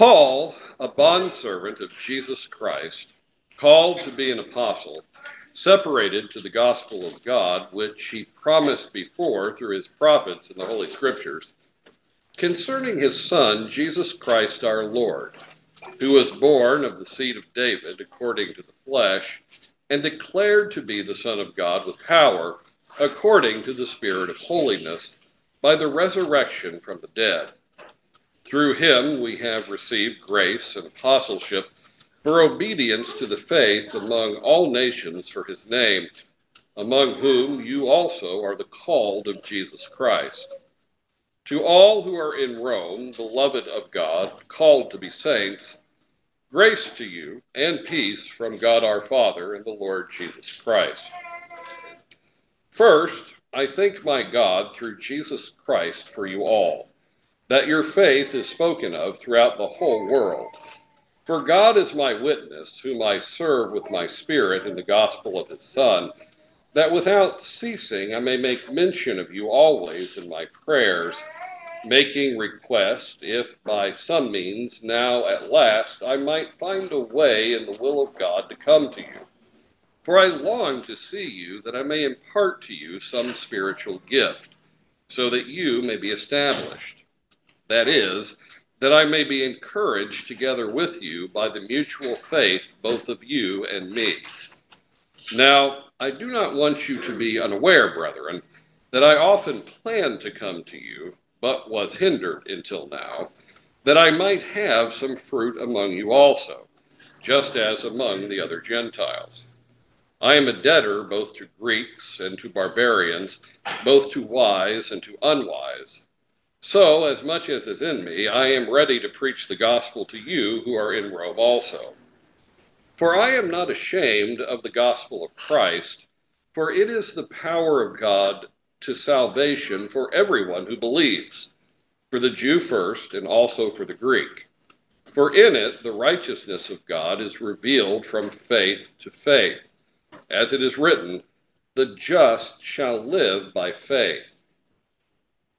Paul, a bondservant of Jesus Christ, called to be an apostle, separated to the gospel of God, which he promised before through his prophets in the Holy Scriptures, concerning his Son, Jesus Christ our Lord, who was born of the seed of David according to the flesh, and declared to be the Son of God with power, according to the Spirit of holiness, by the resurrection from the dead. Through him we have received grace and apostleship for obedience to the faith among all nations for his name, among whom you also are the called of Jesus Christ. To all who are in Rome, beloved of God, called to be saints, grace to you and peace from God our Father and the Lord Jesus Christ. First, I thank my God through Jesus Christ for you all, that your faith is spoken of throughout the whole world. For God is my witness, whom I serve with my spirit in the gospel of his Son, that without ceasing I may make mention of you always in my prayers, making request, if by some means now at last I might find a way in the will of God to come to you. For I long to see you, that I may impart to you some spiritual gift, so that you may be established. That is, that I may be encouraged together with you by the mutual faith both of you and me. Now, I do not want you to be unaware, brethren, that I often planned to come to you, but was hindered until now, that I might have some fruit among you also, just as among the other Gentiles. I am a debtor both to Greeks and to barbarians, both to wise and to unwise. So, as much as is in me, I am ready to preach the gospel to you who are in Rome also. For I am not ashamed of the gospel of Christ, for it is the power of God to salvation for everyone who believes, for the Jew first, and also for the Greek. For in it the righteousness of God is revealed from faith to faith, as it is written, The just shall live by faith.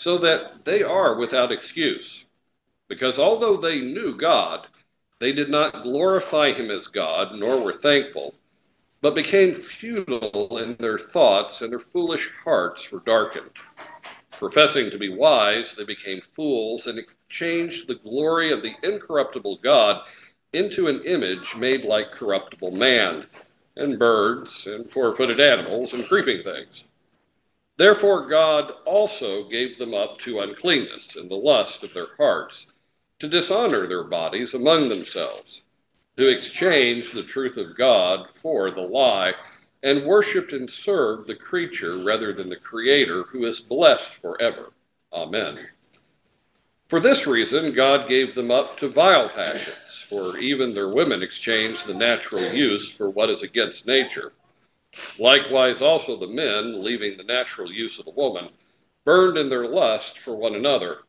so that they are without excuse. Because although they knew God, they did not glorify him as God, nor were thankful, but became futile in their thoughts, and their foolish hearts were darkened. Professing to be wise, they became fools and exchanged the glory of the incorruptible God into an image made like corruptible man, and birds, and four footed animals, and creeping things. Therefore, God also gave them up to uncleanness and the lust of their hearts, to dishonor their bodies among themselves, who exchanged the truth of God for the lie, and worshiped and served the creature rather than the Creator, who is blessed forever. Amen. For this reason, God gave them up to vile passions, for even their women exchanged the natural use for what is against nature. Likewise, also the men, leaving the natural use of the woman, burned in their lust for one another,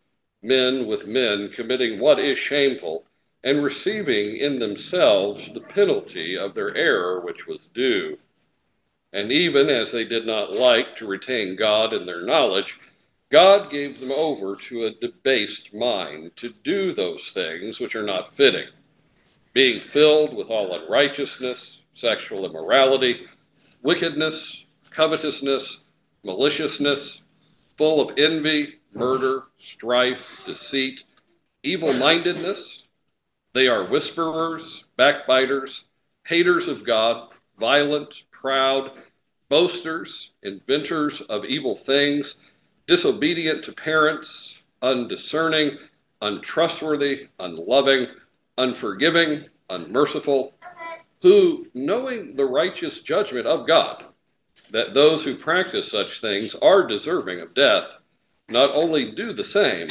men with men committing what is shameful, and receiving in themselves the penalty of their error which was due. And even as they did not like to retain God in their knowledge, God gave them over to a debased mind to do those things which are not fitting, being filled with all unrighteousness, sexual immorality, wickedness, covetousness, maliciousness, full of envy, murder, strife, deceit, evil mindedness. They are whisperers, backbiters, haters of God, violent, proud, boasters, inventors of evil things, disobedient to parents, undiscerning, untrustworthy, unloving, unforgiving, unmerciful who, knowing the righteous judgment of God, that those who practice such things are deserving of death, not only do the same,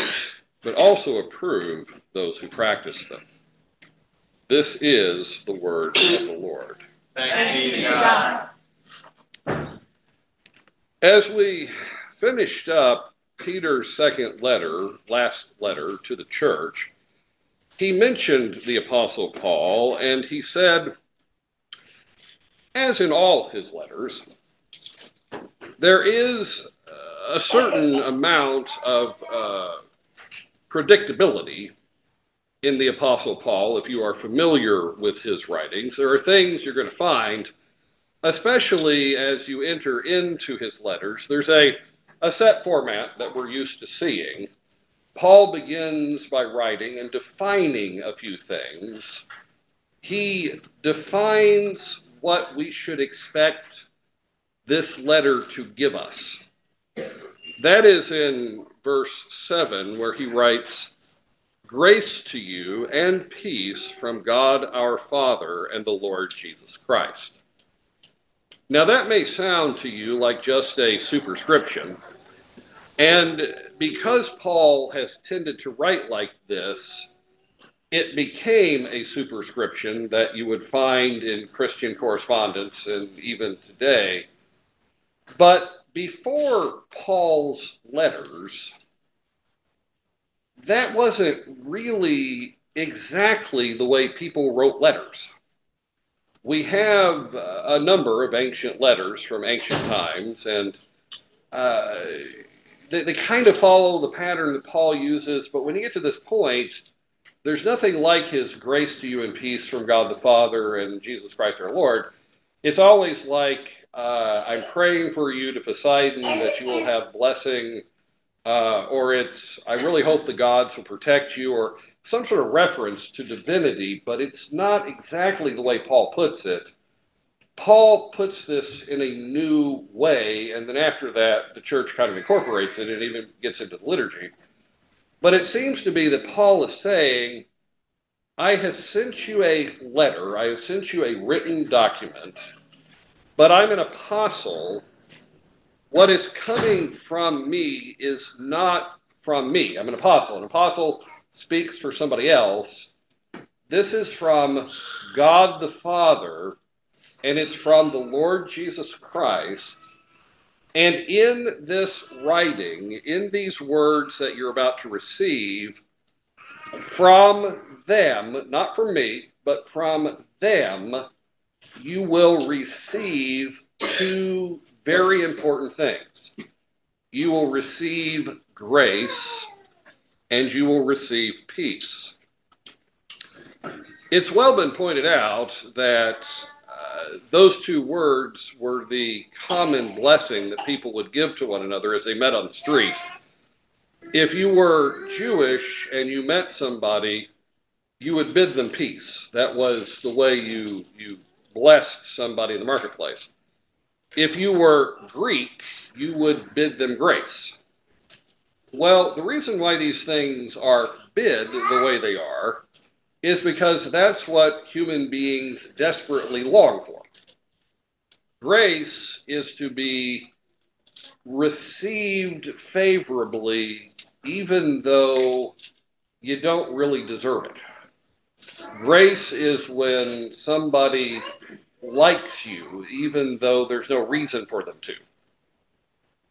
but also approve those who practice them. This is the word of the Lord. Thanks be to God. As we finished up Peter's second letter, last letter to the church, he mentioned the Apostle Paul and he said, as in all his letters, there is a certain amount of uh, predictability in the Apostle Paul, if you are familiar with his writings. There are things you're going to find, especially as you enter into his letters. There's a, a set format that we're used to seeing. Paul begins by writing and defining a few things. He defines what we should expect this letter to give us. That is in verse 7, where he writes, Grace to you and peace from God our Father and the Lord Jesus Christ. Now, that may sound to you like just a superscription. And because Paul has tended to write like this, it became a superscription that you would find in Christian correspondence and even today. But before Paul's letters, that wasn't really exactly the way people wrote letters. We have a number of ancient letters from ancient times, and uh, they, they kind of follow the pattern that Paul uses, but when you get to this point, there's nothing like his grace to you and peace from God the Father and Jesus Christ our Lord. It's always like, uh, I'm praying for you to Poseidon that you will have blessing, uh, or it's, I really hope the gods will protect you, or some sort of reference to divinity, but it's not exactly the way Paul puts it. Paul puts this in a new way, and then after that, the church kind of incorporates it and even gets into the liturgy. But it seems to be that Paul is saying, I have sent you a letter, I have sent you a written document, but I'm an apostle. What is coming from me is not from me. I'm an apostle. An apostle speaks for somebody else. This is from God the Father, and it's from the Lord Jesus Christ. And in this writing, in these words that you're about to receive, from them, not from me, but from them, you will receive two very important things. You will receive grace and you will receive peace. It's well been pointed out that those two words were the common blessing that people would give to one another as they met on the street. If you were Jewish and you met somebody, you would bid them peace. That was the way you, you blessed somebody in the marketplace. If you were Greek, you would bid them grace. Well, the reason why these things are bid the way they are is because that's what human beings desperately long for. Grace is to be received favorably, even though you don't really deserve it. Grace is when somebody likes you, even though there's no reason for them to.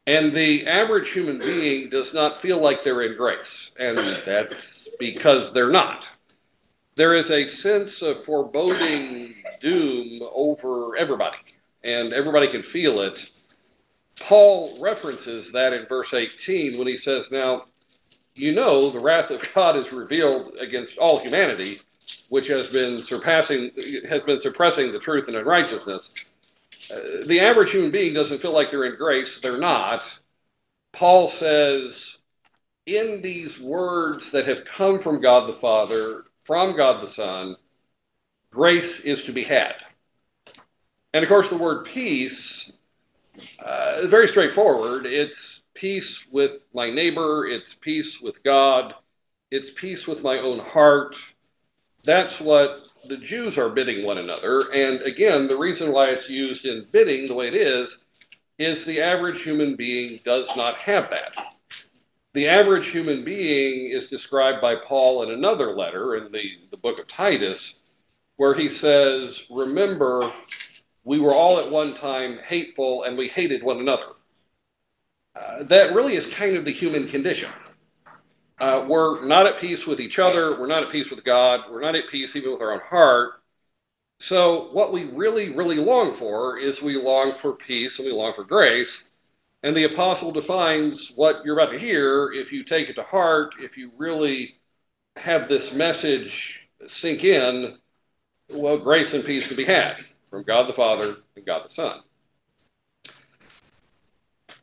And the average human being does not feel like they're in grace, and that's because they're not there is a sense of foreboding doom over everybody, and everybody can feel it. Paul references that in verse 18 when he says, Now, you know, the wrath of God is revealed against all humanity, which has been surpassing, has been suppressing the truth and unrighteousness. Uh, the average human being doesn't feel like they're in grace. They're not. Paul says, in these words that have come from God the Father, from God the Son, grace is to be had. And of course, the word peace, uh, very straightforward. It's peace with my neighbor, it's peace with God, it's peace with my own heart. That's what the Jews are bidding one another. And again, the reason why it's used in bidding the way it is, is the average human being does not have that. The average human being is described by Paul in another letter in the, the book of Titus where he says, Remember, we were all at one time hateful and we hated one another. Uh, that really is kind of the human condition. Uh, we're not at peace with each other. We're not at peace with God. We're not at peace even with our own heart. So, what we really, really long for is we long for peace and we long for grace. And the apostle defines what you're about to hear if you take it to heart, if you really have this message sink in, well, grace and peace can be had from God the Father and God the Son.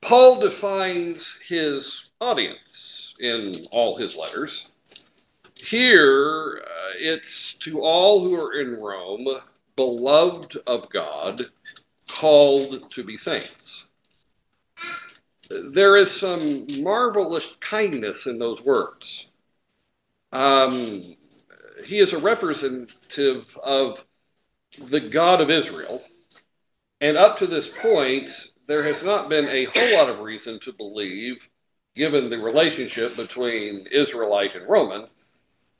Paul defines his audience in all his letters. Here, uh, it's to all who are in Rome, beloved of God, called to be saints. There is some marvelous kindness in those words. Um, he is a representative of the God of Israel. And up to this point, there has not been a whole lot of reason to believe, given the relationship between Israelite and Roman,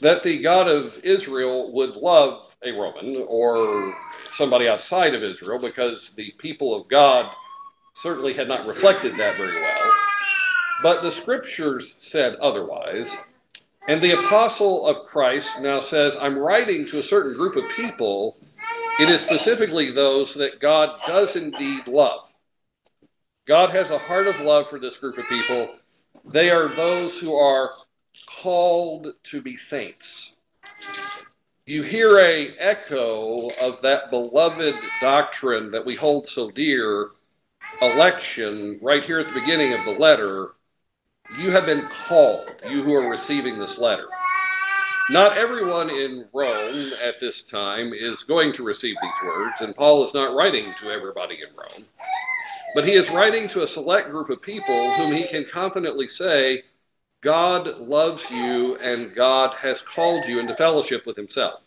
that the God of Israel would love a Roman or somebody outside of Israel because the people of God certainly had not reflected that very well. But the scriptures said otherwise. And the apostle of Christ now says, I'm writing to a certain group of people. It is specifically those that God does indeed love. God has a heart of love for this group of people. They are those who are called to be saints. You hear a echo of that beloved doctrine that we hold so dear, election, right here at the beginning of the letter. You have been called, you who are receiving this letter. Not everyone in Rome at this time is going to receive these words, and Paul is not writing to everybody in Rome. But he is writing to a select group of people whom he can confidently say, God loves you and God has called you into fellowship with himself.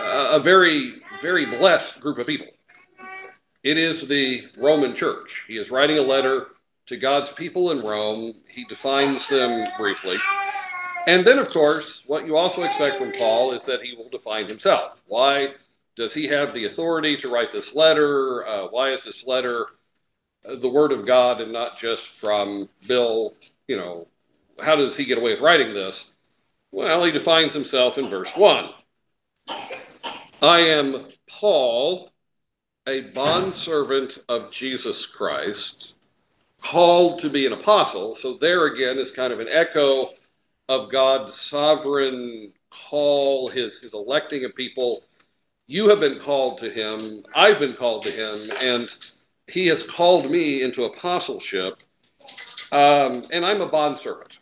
A very, very blessed group of people. It is the Roman church. He is writing a letter to God's people in Rome. He defines them briefly. And then, of course, what you also expect from Paul is that he will define himself. Why does he have the authority to write this letter? Uh, why is this letter uh, the word of God and not just from Bill? You know, how does he get away with writing this? Well, he defines himself in verse 1. I am Paul, a bondservant of Jesus Christ, called to be an apostle. So there again is kind of an echo of God's sovereign call, his, his electing of people you have been called to him, I've been called to him, and he has called me into apostleship, um, and I'm a bondservant.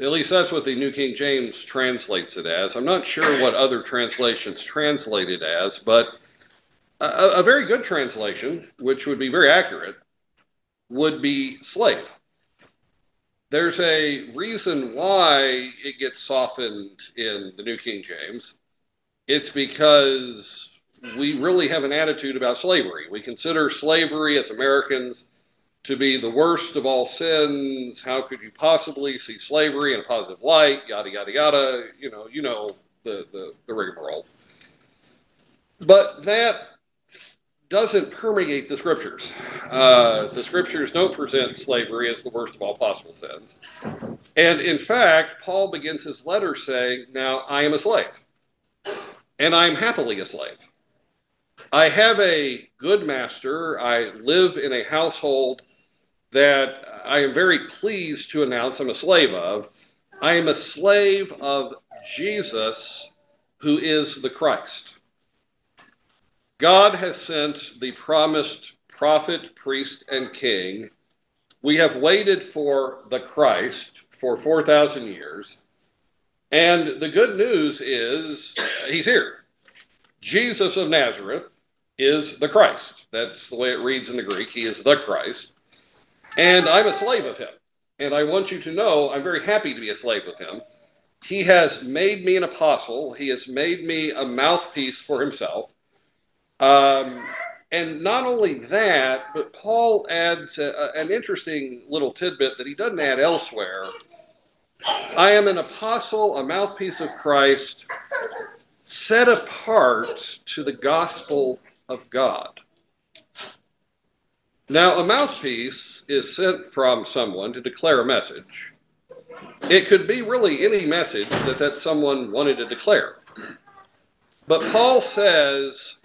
At least that's what the New King James translates it as. I'm not sure what other translations translate it as, but a, a very good translation, which would be very accurate, would be slave. There's a reason why it gets softened in the New King James it's because we really have an attitude about slavery. We consider slavery as Americans to be the worst of all sins. How could you possibly see slavery in a positive light? Yada yada yada. You know, you know the the, the rigmarole. But that doesn't permeate the scriptures. Uh, the scriptures don't present slavery as the worst of all possible sins. And in fact, Paul begins his letter saying, Now I am a slave and I'm happily a slave. I have a good master. I live in a household that I am very pleased to announce I'm a slave of. I am a slave of Jesus, who is the Christ. God has sent the promised prophet, priest, and king. We have waited for the Christ for 4,000 years. And the good news is uh, he's here. Jesus of Nazareth is the Christ. That's the way it reads in the Greek. He is the Christ. And I'm a slave of him. And I want you to know I'm very happy to be a slave of him. He has made me an apostle, he has made me a mouthpiece for himself. Um, and not only that, but Paul adds a, an interesting little tidbit that he doesn't add elsewhere I am an apostle, a mouthpiece of Christ, set apart to the gospel of God. Now, a mouthpiece is sent from someone to declare a message. It could be really any message that that someone wanted to declare. But Paul says,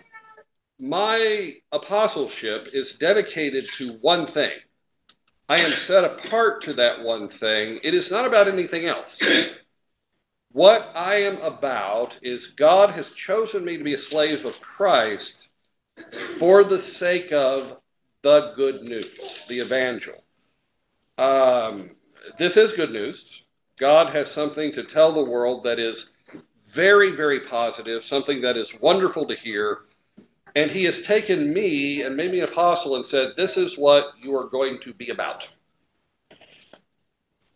My apostleship is dedicated to one thing. I am set apart to that one thing. It is not about anything else. What I am about is God has chosen me to be a slave of Christ for the sake of the good news, the evangel. Um, this is good news. God has something to tell the world that is very, very positive, something that is wonderful to hear. And He has taken me and made me an apostle and said, This is what you are going to be about.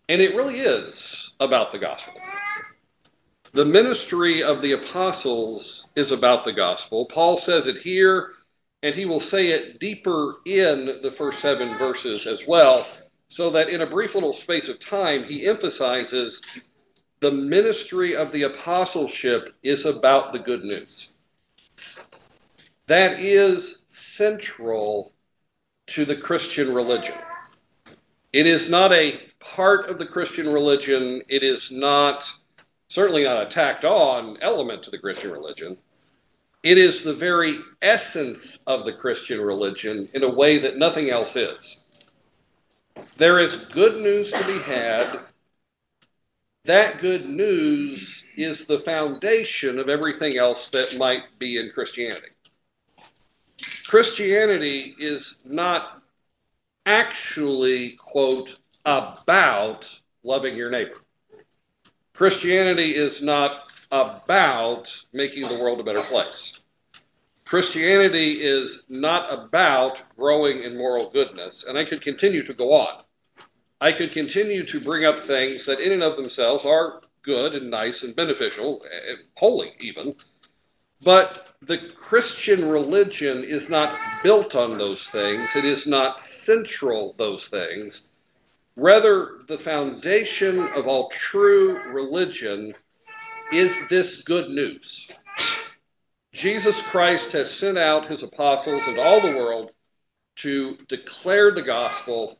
And it really is about the gospel. The ministry of the apostles is about the gospel. Paul says it here, and he will say it deeper in the first seven verses as well, so that in a brief little space of time, he emphasizes the ministry of the apostleship is about the good news. That is central to the Christian religion. It is not a part of the Christian religion, it is not certainly not a tacked on element to the Christian religion. It is the very essence of the Christian religion in a way that nothing else is. There is good news to be had. That good news is the foundation of everything else that might be in Christianity. Christianity is not actually, quote, about loving your neighbor. Christianity is not about making the world a better place. Christianity is not about growing in moral goodness. And I could continue to go on. I could continue to bring up things that, in and of themselves, are good and nice and beneficial, and holy even. But the Christian religion is not built on those things, it is not central those things. Rather, the foundation of all true religion is this good news. Jesus Christ has sent out his apostles into all the world to declare the gospel,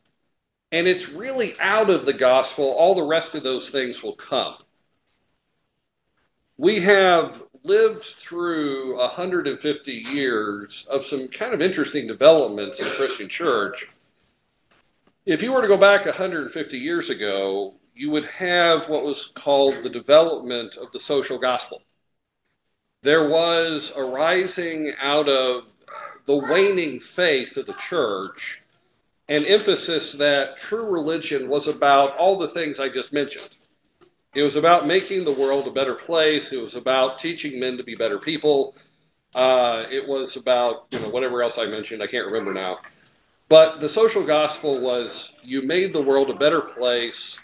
and it's really out of the gospel, all the rest of those things will come. We have lived through 150 years of some kind of interesting developments in the Christian church if you were to go back 150 years ago, you would have what was called the development of the social gospel. There was a rising out of the waning faith of the church an emphasis that true religion was about all the things I just mentioned. It was about making the world a better place. It was about teaching men to be better people. Uh, it was about you know whatever else I mentioned. I can't remember now. But the social gospel was you made the world a better place.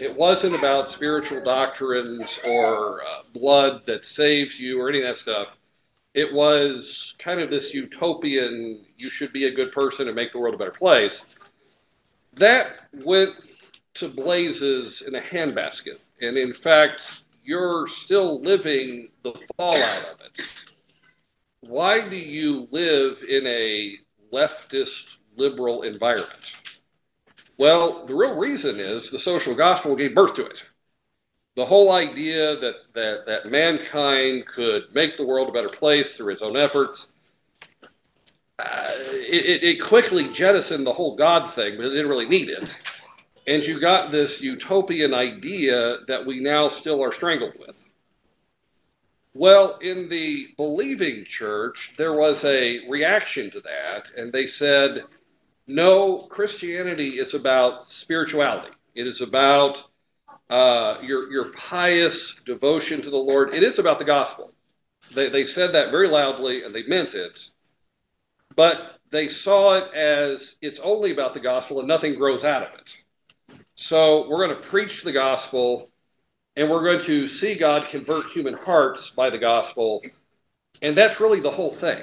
It wasn't about spiritual doctrines or uh, blood that saves you or any of that stuff. It was kind of this utopian, you should be a good person and make the world a better place. That went to blazes in a handbasket. And in fact, you're still living the fallout of it. Why do you live in a leftist liberal environment? Well, the real reason is the social gospel gave birth to it. The whole idea that, that, that mankind could make the world a better place through his own efforts, uh, it, it quickly jettisoned the whole God thing, but it didn't really need it. And you got this utopian idea that we now still are strangled with. Well, in the believing church, there was a reaction to that, and they said, no, Christianity is about spirituality. It is about uh, your, your pious devotion to the Lord. It is about the gospel. They, they said that very loudly and they meant it, but they saw it as it's only about the gospel and nothing grows out of it. So we're going to preach the gospel and we're going to see God convert human hearts by the gospel. And that's really the whole thing.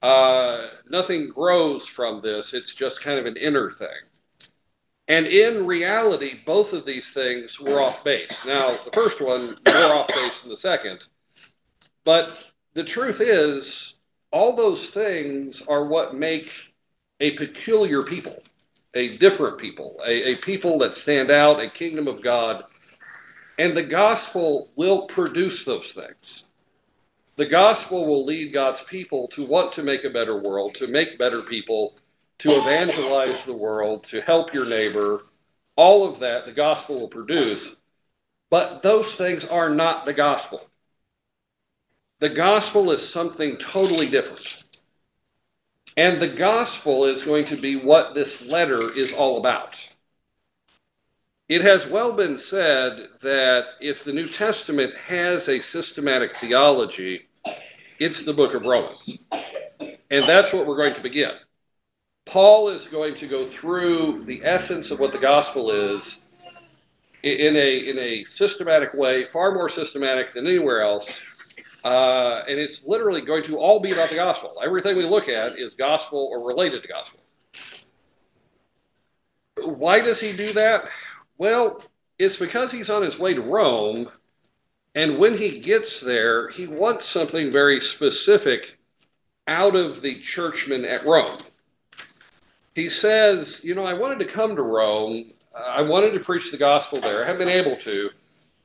Uh, nothing grows from this. It's just kind of an inner thing. And in reality, both of these things were off base. Now, the first one, more off base than the second. But the truth is, all those things are what make a peculiar people, a different people, a, a people that stand out, a kingdom of God. And the gospel will produce those things. The gospel will lead God's people to want to make a better world, to make better people, to evangelize the world, to help your neighbor. All of that the gospel will produce. But those things are not the gospel. The gospel is something totally different. And the gospel is going to be what this letter is all about. It has well been said that if the New Testament has a systematic theology, it's the book of Romans. And that's what we're going to begin. Paul is going to go through the essence of what the gospel is in a, in a systematic way, far more systematic than anywhere else, uh, and it's literally going to all be about the gospel. Everything we look at is gospel or related to gospel. Why does he do that? Well, it's because he's on his way to Rome, and when he gets there, he wants something very specific out of the churchmen at Rome. He says, You know, I wanted to come to Rome. I wanted to preach the gospel there. I haven't been able to.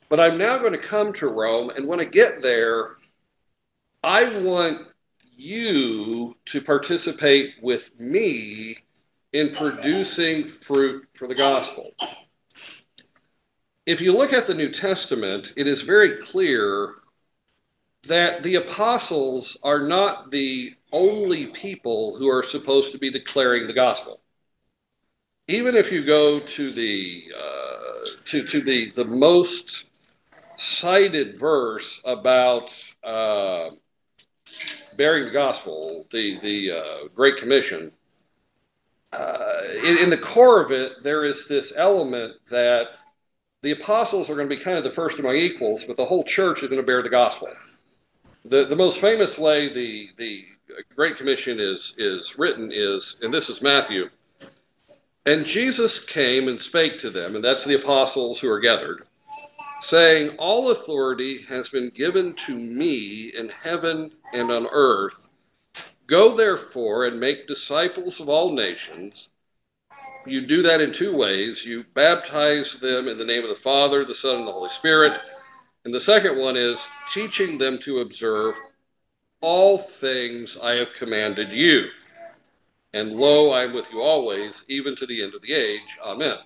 But I'm now going to come to Rome, and when I get there, I want you to participate with me in producing fruit for the gospel. If you look at the New Testament, it is very clear that the apostles are not the only people who are supposed to be declaring the gospel. Even if you go to the uh, to to the the most cited verse about uh, bearing the gospel, the the uh, Great Commission, uh, in, in, the core of it, there is this element that the apostles are going to be kind of the first among equals, but the whole church is going to bear the gospel. The the most famous way the the Great Commission is is written is, and this is Matthew. And Jesus came and spake to them, and that's the apostles who are gathered saying, All authority has been given to me in heaven and on earth. Go therefore and make disciples of all nations. You do that in two ways. You baptize them in the name of the Father, the Son, and the Holy Spirit. And the second one is teaching them to observe all things I have commanded you. And lo, I am with you always, even to the end of the age. Amen.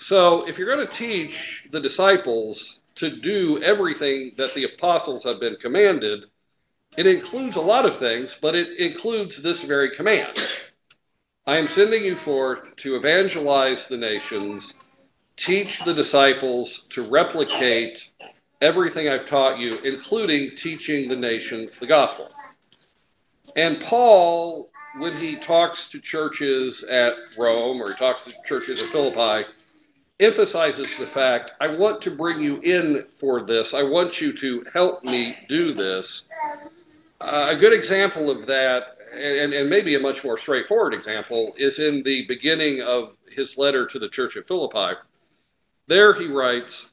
So, if you're going to teach the disciples to do everything that the apostles have been commanded, it includes a lot of things, but it includes this very command. I am sending you forth to evangelize the nations, teach the disciples to replicate everything I've taught you, including teaching the nations the gospel. And Paul, when he talks to churches at Rome or he talks to churches at Philippi, emphasizes the fact I want to bring you in for this. I want you to help me do this. Uh, a good example of that, and, and maybe a much more straightforward example, is in the beginning of his letter to the church at Philippi. There he writes,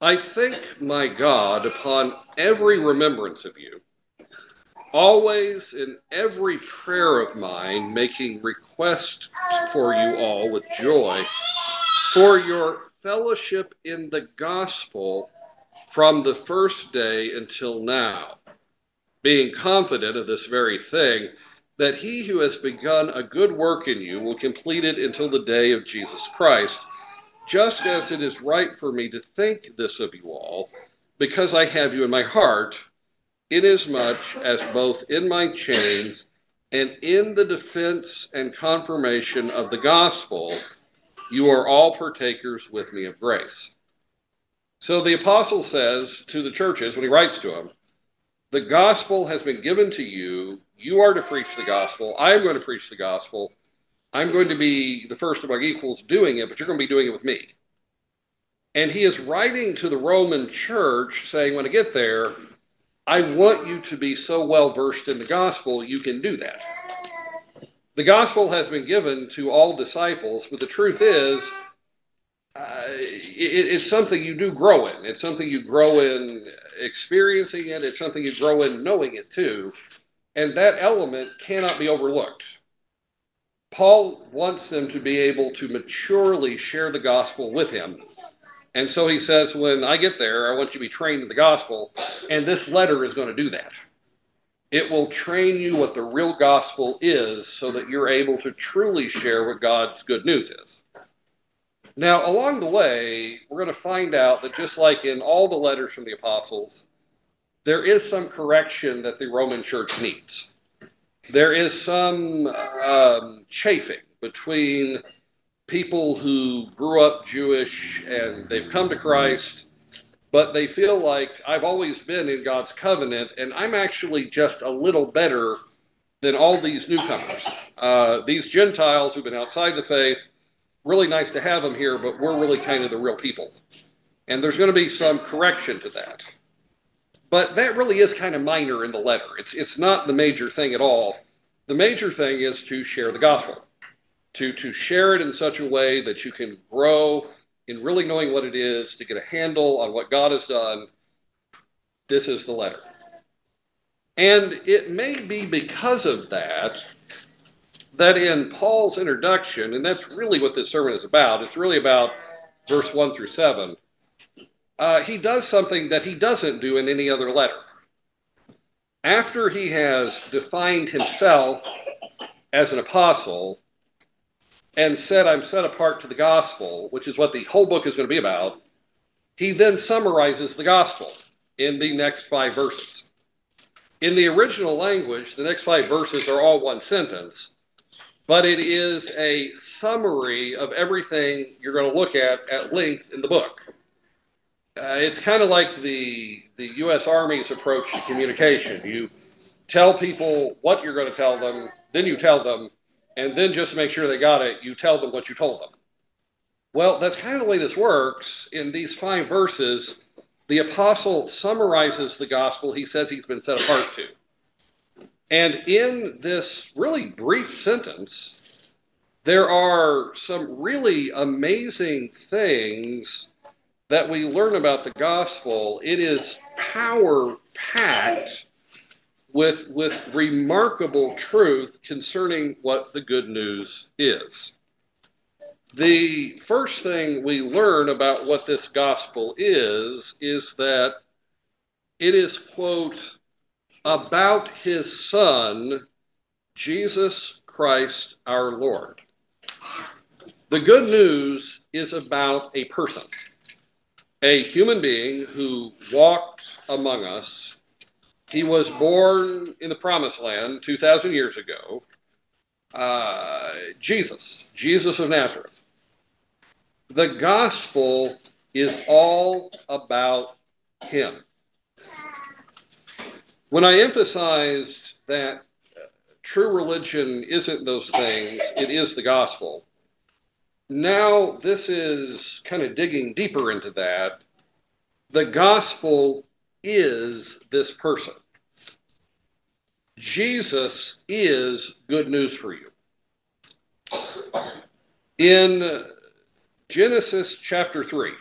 I thank my God upon every remembrance of you, always in every prayer of mine, making request for you all with joy for your fellowship in the gospel from the first day until now, being confident of this very thing, that he who has begun a good work in you will complete it until the day of Jesus Christ, just as it is right for me to think this of you all, because I have you in my heart, inasmuch as both in my chains and in the defense and confirmation of the gospel, you are all partakers with me of grace. So the apostle says to the churches when he writes to them, the gospel has been given to you. You are to preach the gospel. I am going to preach the gospel. I'm going to be the first among equals doing it, but you're going to be doing it with me. And he is writing to the Roman church saying, when I get there, I want you to be so well versed in the gospel, you can do that. The gospel has been given to all disciples, but the truth is, uh, it, it's something you do grow in. It's something you grow in experiencing it. It's something you grow in knowing it too. And that element cannot be overlooked. Paul wants them to be able to maturely share the gospel with him. And so he says, when I get there, I want you to be trained in the gospel. And this letter is going to do that. It will train you what the real gospel is so that you're able to truly share what God's good news is. Now, along the way, we're going to find out that just like in all the letters from the apostles, there is some correction that the Roman church needs. There is some um, chafing between people who grew up Jewish and they've come to Christ, but they feel like I've always been in God's covenant and I'm actually just a little better than all these newcomers. Uh, these Gentiles who've been outside the faith, really nice to have them here, but we're really kind of the real people. And there's going to be some correction to that. But that really is kind of minor in the letter. It's, it's not the major thing at all. The major thing is to share the gospel, to, to share it in such a way that you can grow in really knowing what it is, to get a handle on what God has done. This is the letter. And it may be because of that that in Paul's introduction, and that's really what this sermon is about, it's really about verse 1 through 7, uh, he does something that he doesn't do in any other letter. After he has defined himself as an apostle and said, I'm set apart to the gospel, which is what the whole book is going to be about, he then summarizes the gospel in the next five verses. In the original language, the next five verses are all one sentence but it is a summary of everything you're going to look at at length in the book. Uh, it's kind of like the the U.S. Army's approach to communication. You tell people what you're going to tell them, then you tell them, and then just to make sure they got it, you tell them what you told them. Well, that's kind of the way this works. In these five verses, the apostle summarizes the gospel he says he's been set apart to. And in this really brief sentence, there are some really amazing things that we learn about the gospel. It is power packed with, with remarkable truth concerning what the good news is. The first thing we learn about what this gospel is is that it is, quote, about his Son, Jesus Christ our Lord. The good news is about a person, a human being who walked among us. He was born in the promised land 2,000 years ago. Uh, Jesus, Jesus of Nazareth. The gospel is all about him. When I emphasized that true religion isn't those things, it is the gospel. Now, this is kind of digging deeper into that. The gospel is this person. Jesus is good news for you. In Genesis chapter 3,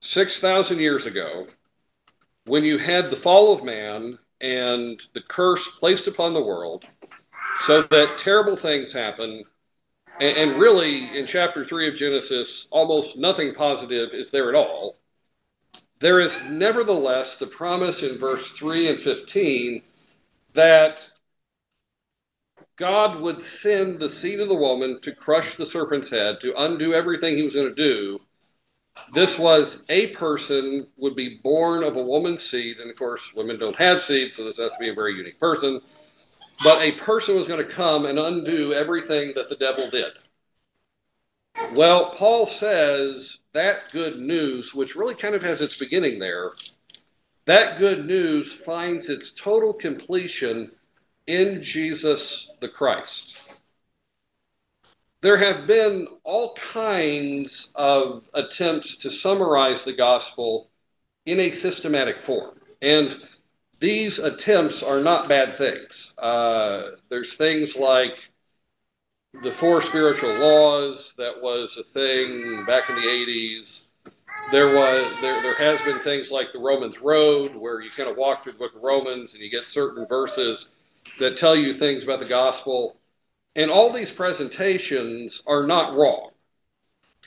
6,000 years ago, when you had the fall of man and the curse placed upon the world, so that terrible things happen, and, really in chapter 3 of Genesis, almost nothing positive is there at all. There is nevertheless the promise in verse 3 and 15 that God would send the seed of the woman to crush the serpent's head, to undo everything he was going to do, this was a person would be born of a woman's seed, and of course, women don't have seed, so this has to be a very unique person. But a person was going to come and undo everything that the devil did. Well, Paul says that good news, which really kind of has its beginning there, that good news finds its total completion in Jesus the Christ there have been all kinds of attempts to summarize the gospel in a systematic form. And these attempts are not bad things. Uh, there's things like the four spiritual laws, that was a thing back in the 80s. there was there there has been things like the Romans Road, where you kind of walk through the book of Romans and you get certain verses that tell you things about the gospel. And all these presentations are not wrong.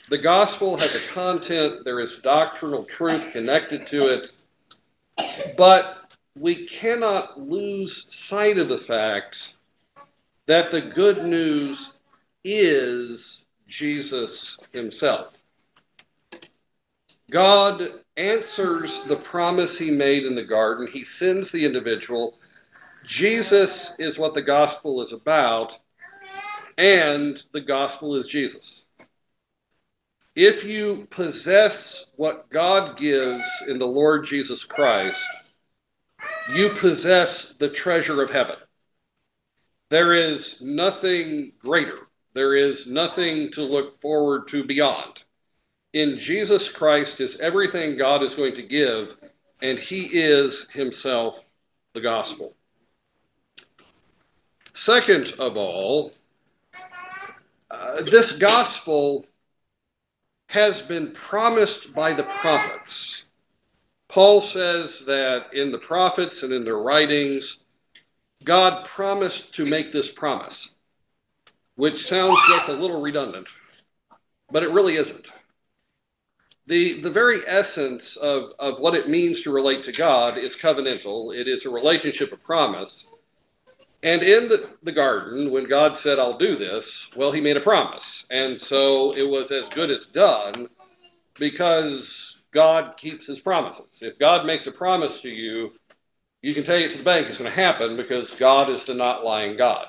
The gospel has a content, there is doctrinal truth connected to it, but we cannot lose sight of the fact that the good news is Jesus himself. God answers the promise he made in the garden. He sends the individual. Jesus is what the gospel is about, and the gospel is Jesus. If you possess what God gives in the Lord Jesus Christ, you possess the treasure of heaven. There is nothing greater, there is nothing to look forward to beyond in Jesus Christ is everything God is going to give, and He is Himself the gospel. Second of all, uh, this gospel has been promised by the prophets. Paul says that in the prophets and in their writings, God promised to make this promise, which sounds just a little redundant, but it really isn't the the very essence of of what it means to relate to God is covenantal. It is a relationship of promise. And in the, the garden, when God said, I'll do this, well, he made a promise. And so it was as good as done because God keeps his promises. If God makes a promise to you, you can take it to the bank, it's going to happen because God is the not lying God.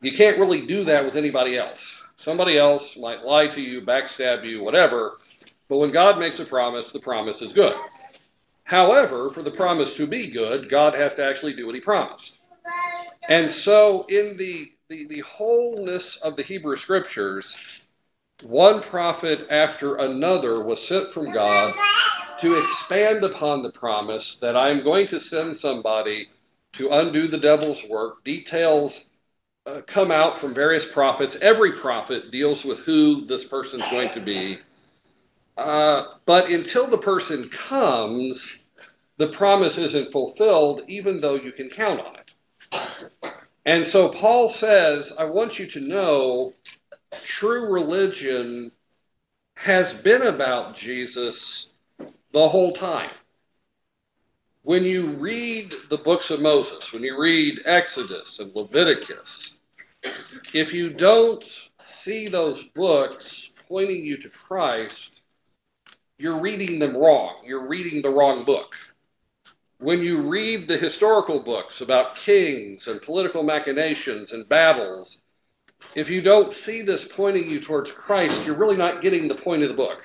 You can't really do that with anybody else. Somebody else might lie to you, backstab you, whatever but when God makes a promise, the promise is good. However, for the promise to be good, God has to actually do what he promised. And so, in the, the, the wholeness of the Hebrew scriptures, one prophet after another was sent from God to expand upon the promise that I'm going to send somebody to undo the devil's work. Details uh, come out from various prophets. Every prophet deals with who this person's going to be. Uh, but until the person comes, the promise isn't fulfilled, even though you can count on it. And so Paul says, I want you to know true religion has been about Jesus the whole time. When you read the books of Moses, when you read Exodus and Leviticus, if you don't see those books pointing you to Christ, you're reading them wrong. You're reading the wrong book. When you read the historical books about kings and political machinations and battles, if you don't see this pointing you towards Christ, you're really not getting the point of the book.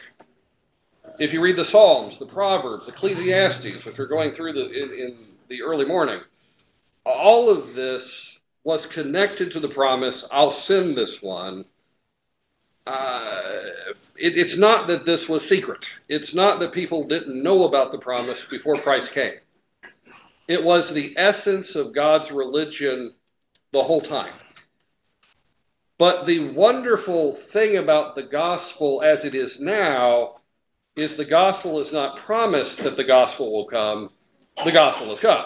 If you read the Psalms, the Proverbs, Ecclesiastes, which we're going through the, in, in the early morning, all of this was connected to the promise I'll send this one. Uh, it, it's not that this was secret. It's not that people didn't know about the promise before Christ came. It was the essence of God's religion the whole time. But the wonderful thing about the gospel as it is now is the gospel is not promised that the gospel will come, the gospel has come.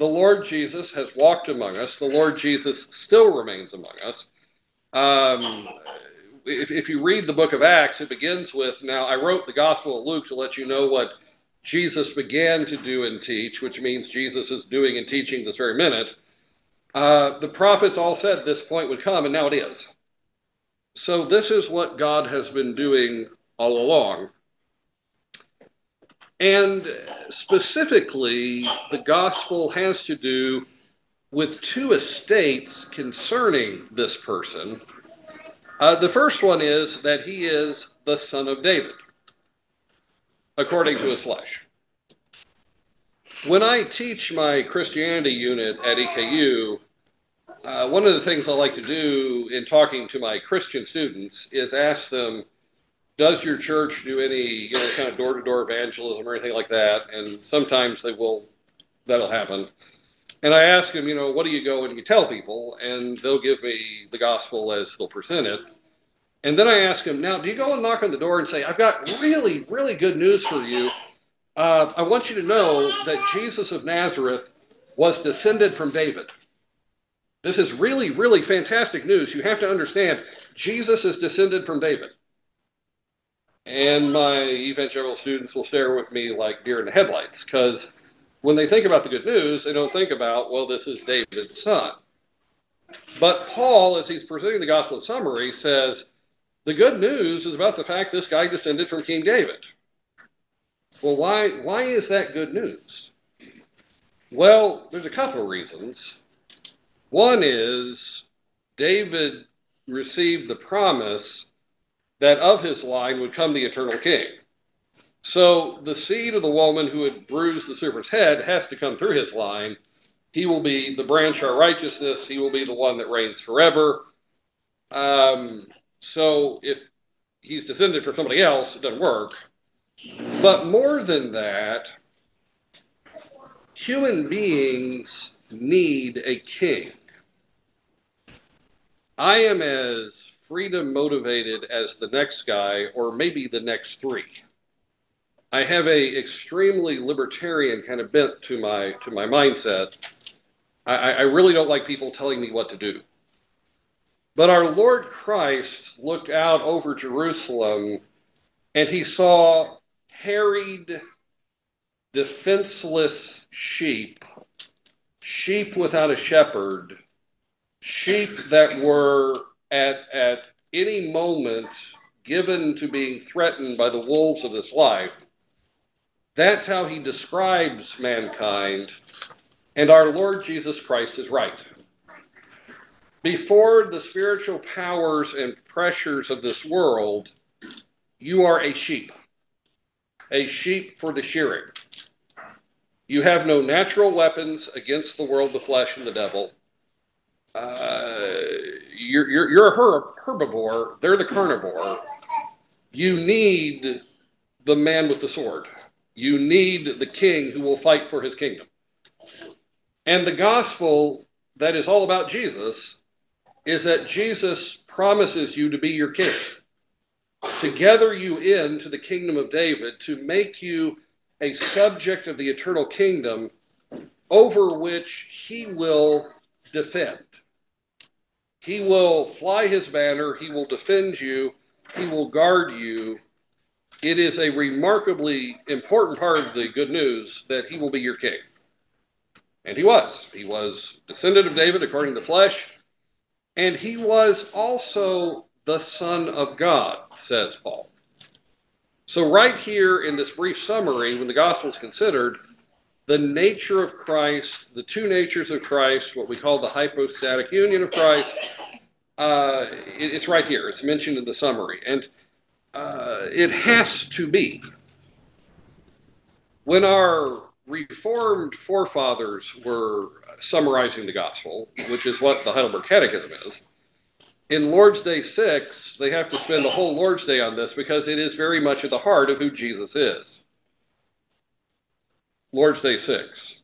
The Lord Jesus has walked among us. The Lord Jesus still remains among us. Um, if, if you read the book of Acts, it begins with Now, I wrote the Gospel of Luke to let you know what Jesus began to do and teach, which means Jesus is doing and teaching this very minute. Uh, the prophets all said this point would come, and now it is. So, this is what God has been doing all along. And specifically, the gospel has to do with two estates concerning this person uh, the first one is that he is the son of David, according to his flesh. When I teach my Christianity unit at EKU, uh, one of the things I like to do in talking to my Christian students is ask them, does your church do any, you know, kind of door to door evangelism or anything like that? And sometimes they will, that'll happen. And I ask them, you know, what do you go and you tell people? And they'll give me the gospel as they'll present it. And then I ask him, now, do you go and knock on the door and say, I've got really, really good news for you. Uh, I want you to know that Jesus of Nazareth was descended from David. This is really, really fantastic news. You have to understand, Jesus is descended from David. And my evangelical students will stare at me like deer in the headlights because when they think about the good news, they don't think about, well, this is David's son. But Paul, as he's presenting the gospel in summary, says the good news is about the fact this guy descended from King David. Well, why, why is that good news? Well, there's a couple of reasons. One is David received the promise that of his line would come the eternal king. So the seed of the woman who had bruised the serpent's head has to come through his line. He will be the branch of righteousness. He will be the one that reigns forever. Um, so if he's descended from somebody else, it doesn't work. But more than that, human beings need a king. I am as freedom motivated as the next guy, or maybe the next three. I have a extremely libertarian kind of bent to my to my mindset. I, I really don't like people telling me what to do. But our Lord Christ looked out over Jerusalem and he saw harried, defenseless sheep, sheep without a shepherd, sheep that were at, at any moment given to being threatened by the wolves of this life. That's how he describes mankind. And our Lord Jesus Christ is right. Before the spiritual powers and pressures of this world, you are a sheep, a sheep for the shearing. You have no natural weapons against the world, the flesh, and the devil. Uh, you're, you're, you're a herbivore, they're the carnivore. You need the man with the sword. You need the king who will fight for his kingdom. And the gospel that is all about Jesus is that Jesus promises you to be your king, to gather you into the kingdom of David, to make you a subject of the eternal kingdom over which he will defend. He will fly his banner, he will defend you, he will guard you. It is a remarkably important part of the good news that he will be your king. And he was. He was descendant of David according to the flesh. And he was also the Son of God, says Paul. So, right here in this brief summary, when the gospel is considered, the nature of Christ, the two natures of Christ, what we call the hypostatic union of Christ, uh, it, it's right here. It's mentioned in the summary. And uh, it has to be. When our Reformed forefathers were summarizing the gospel, which is what the Heidelberg Catechism is. In Lord's Day 6, they have to spend the whole Lord's Day on this because it is very much at the heart of who Jesus is. Lord's Day 6.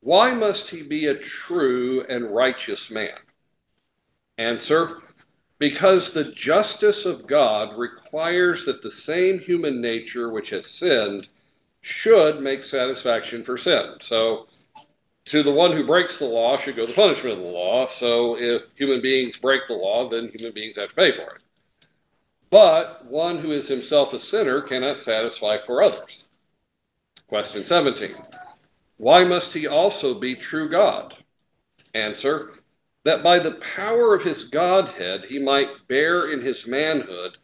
Why must he be a true and righteous man? Answer Because the justice of God requires that the same human nature which has sinned should make satisfaction for sin. So, to the one who breaks the law should go the punishment of the law. So, if human beings break the law, then human beings have to pay for it. But one who is himself a sinner cannot satisfy for others. Question 17 Why must he also be true God? Answer That by the power of his Godhead he might bear in his manhood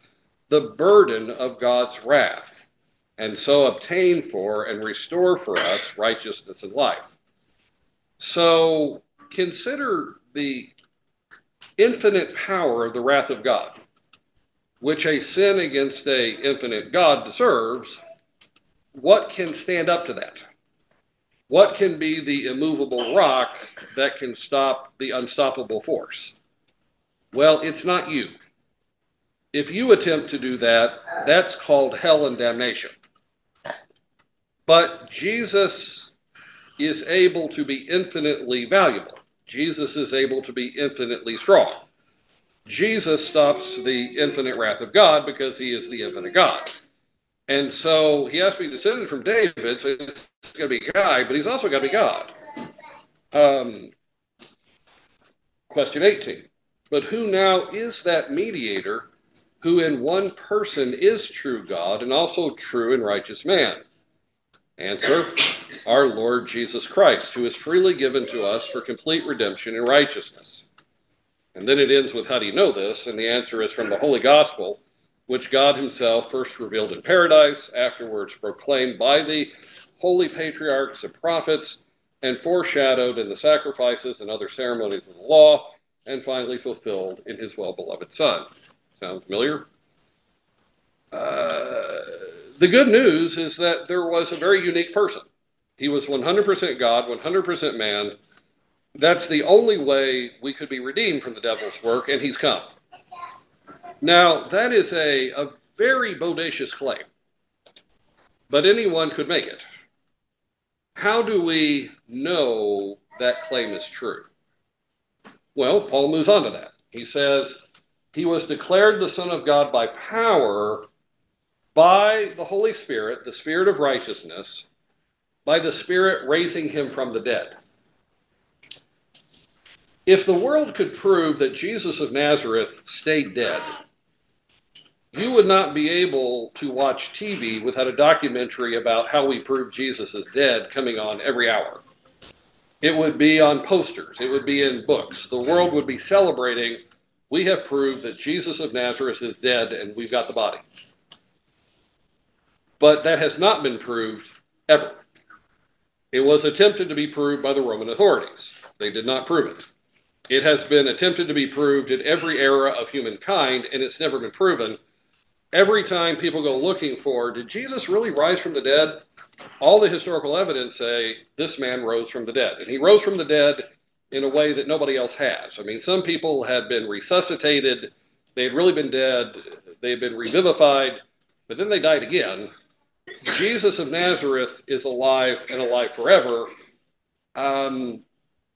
the burden of God's wrath and so obtain for and restore for us righteousness and life. So consider the infinite power of the wrath of God, which a sin against a infinite God deserves. What can stand up to that? What can be the immovable rock that can stop the unstoppable force? Well, it's not you. If you attempt to do that, that's called hell and damnation. But Jesus is able to be infinitely valuable. Jesus is able to be infinitely strong. Jesus stops the infinite wrath of God because he is the infinite God. And so he has to be descended from David, so he's going to be a guy, but he's also got to be God. Um, question 18. But who now is that mediator who in one person is true God and also true and righteous man? Answer Our Lord Jesus Christ, who is freely given to us for complete redemption and righteousness. And then it ends with, How do you know this? And the answer is from the Holy Gospel, which God Himself first revealed in paradise, afterwards proclaimed by the holy patriarchs and prophets, and foreshadowed in the sacrifices and other ceremonies of the law, and finally fulfilled in His well beloved Son. Sound familiar? Uh, the good news is that there was a very unique person. He was 100% God, 100% man. That's the only way we could be redeemed from the devil's work, and he's come. Now, that is a, a very bodacious claim, but anyone could make it. How do we know that claim is true? Well, Paul moves on to that. He says, He was declared the Son of God by power by the Holy Spirit, the Spirit of righteousness, by the Spirit raising him from the dead. If the world could prove that Jesus of Nazareth stayed dead, you would not be able to watch TV without a documentary about how we prove Jesus is dead coming on every hour. It would be on posters, it would be in books. The world would be celebrating we have proved that Jesus of Nazareth is dead and we've got the body. But that has not been proved ever. It was attempted to be proved by the Roman authorities. They did not prove it. It has been attempted to be proved in every era of humankind, and it's never been proven. Every time people go looking for, did Jesus really rise from the dead? All the historical evidence say this man rose from the dead. And he rose from the dead in a way that nobody else has. I mean, some people had been resuscitated, they had really been dead, they had been revivified, but then they died again. Jesus of Nazareth is alive and alive forever. Um,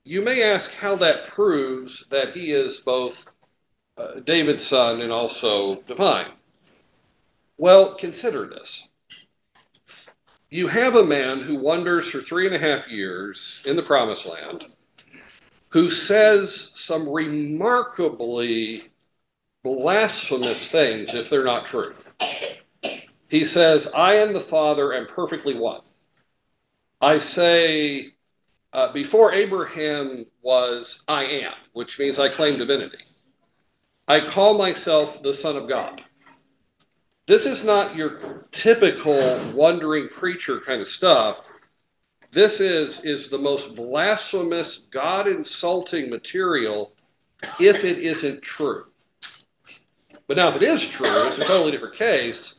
you may ask how that proves that he is both uh, David's son and also divine. Well, consider this. You have a man who wanders for three and a half years in the promised land who says some remarkably blasphemous things if they're not true. He says, I and the Father am perfectly one. I say, uh, before Abraham was, I am, which means I claim divinity. I call myself the Son of God. This is not your typical wandering preacher kind of stuff. This is, is the most blasphemous, God insulting material if it isn't true. But now, if it is true, it's a totally different case.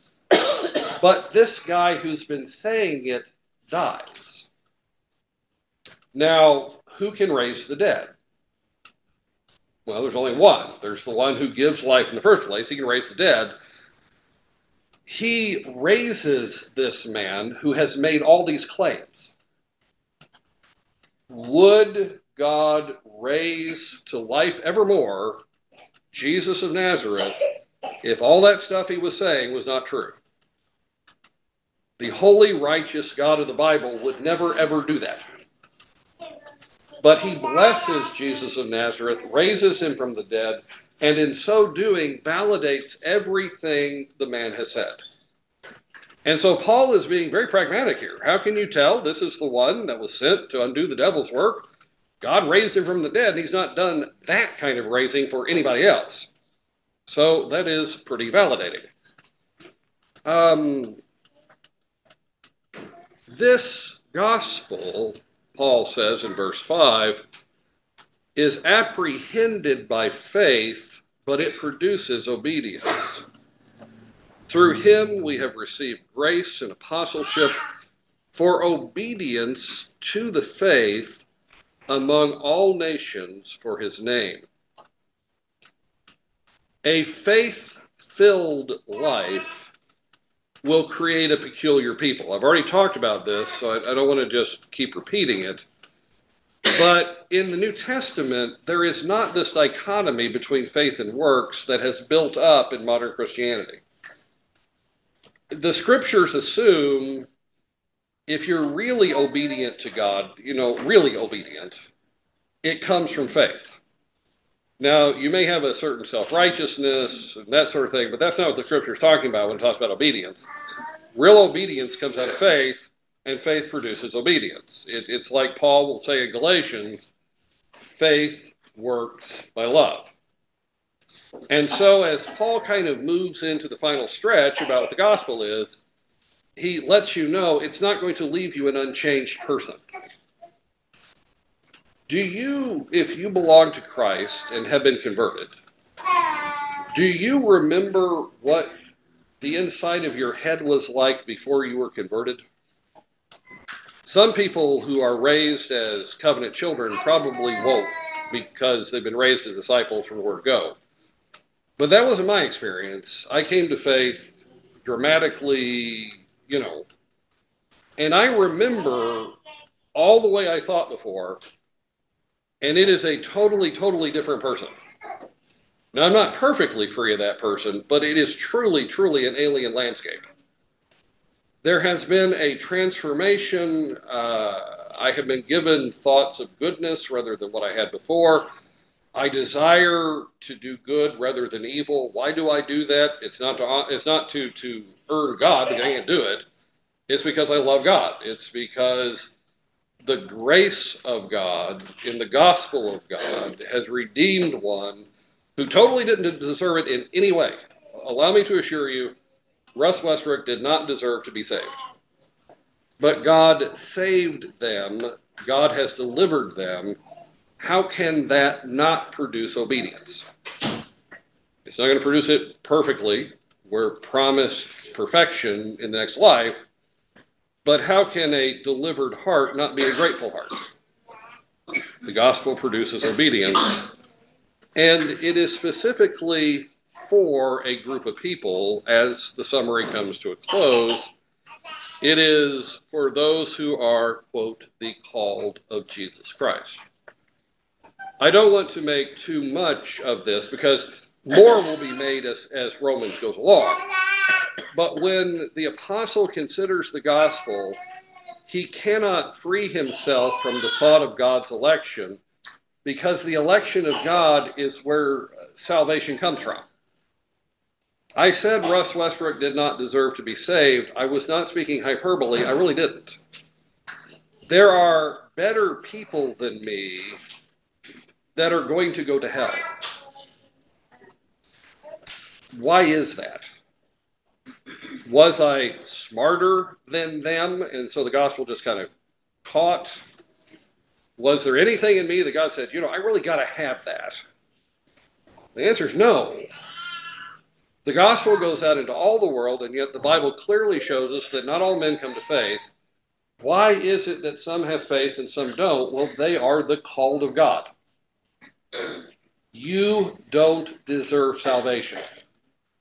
But this guy who's been saying it dies. Now, who can raise the dead? Well, there's only one. There's the one who gives life in the first place. He can raise the dead. He raises this man who has made all these claims. Would God raise to life evermore Jesus of Nazareth if all that stuff he was saying was not true? The holy, righteous God of the Bible would never, ever do that. But he blesses Jesus of Nazareth, raises him from the dead, and in so doing, validates everything the man has said. And so Paul is being very pragmatic here. How can you tell this is the one that was sent to undo the devil's work? God raised him from the dead, and he's not done that kind of raising for anybody else. So that is pretty validating. Um, this gospel, Paul says in verse 5, is apprehended by faith, but it produces obedience. Through him we have received grace and apostleship for obedience to the faith among all nations for his name. A faith filled life will create a peculiar people. I've already talked about this, so I, I don't want to just keep repeating it. But in the New Testament, there is not this dichotomy between faith and works that has built up in modern Christianity. The scriptures assume if you're really obedient to God, you know, really obedient, it comes from faith. Now, you may have a certain self righteousness and that sort of thing, but that's not what the scripture is talking about when it talks about obedience. Real obedience comes out of faith, and faith produces obedience. It, it's like Paul will say in Galatians faith works by love. And so, as Paul kind of moves into the final stretch about what the gospel is, he lets you know it's not going to leave you an unchanged person. Do you, if you belong to Christ and have been converted, do you remember what the inside of your head was like before you were converted? Some people who are raised as covenant children probably won't because they've been raised as disciples from the word go. But that wasn't my experience. I came to faith dramatically, you know, and I remember all the way I thought before, and it is a totally, totally different person. Now, I'm not perfectly free of that person, but it is truly, truly an alien landscape there has been a transformation. Uh, I have been given thoughts of goodness rather than what I had before. I desire to do good rather than evil. Why do I do that? It's not to it's not to to earn God. I can't do it. It's because I love God. It's because the grace of God in the gospel of God has redeemed one who totally didn't deserve it in any way. Allow me to assure you, Russ Westbrook did not deserve to be saved. But God saved them, God has delivered them. How can that not produce obedience? It's not going to produce it perfectly. We're promised perfection in the next life. But how can a delivered heart not be a grateful heart? The gospel produces obedience. And it is specifically for a group of people as the summary comes to a close. It is for those who are, quote, the called of Jesus Christ. I don't want to make too much of this because more will be made as, as Romans goes along. But when the apostle considers the gospel, he cannot free himself from the thought of God's election because the election of God is where salvation comes from. I said Russ Westbrook did not deserve to be saved. I was not speaking hyperbole. I really didn't. There are better people than me that are going to go to hell. Why is that? Was I smarter than them? And so the gospel just kind of caught? Was there anything in me that God said, you know, I really got to have that? The answer is no. The gospel goes out into all the world, and yet the Bible clearly shows us that not all men come to faith. Why is it that some have faith and some don't? Well, they are the called of God. You don't deserve salvation.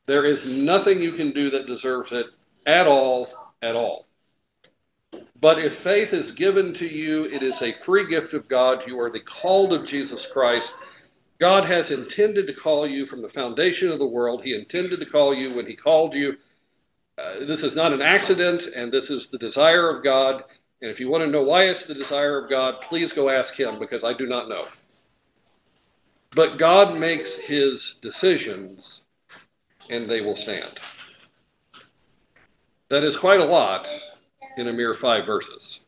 There is nothing you can do that deserves it at all, at all. But if faith is given to you, it is a free gift of God. You are the called of Jesus Christ. God has intended to call you from the foundation of the world. He intended to call you when He called you. Uh, this is not an accident, and this is the desire of God. And if you want to know why it's the desire of God, please go ask Him because I do not know. But God makes His decisions, and they will stand. That is quite a lot in a mere five verses.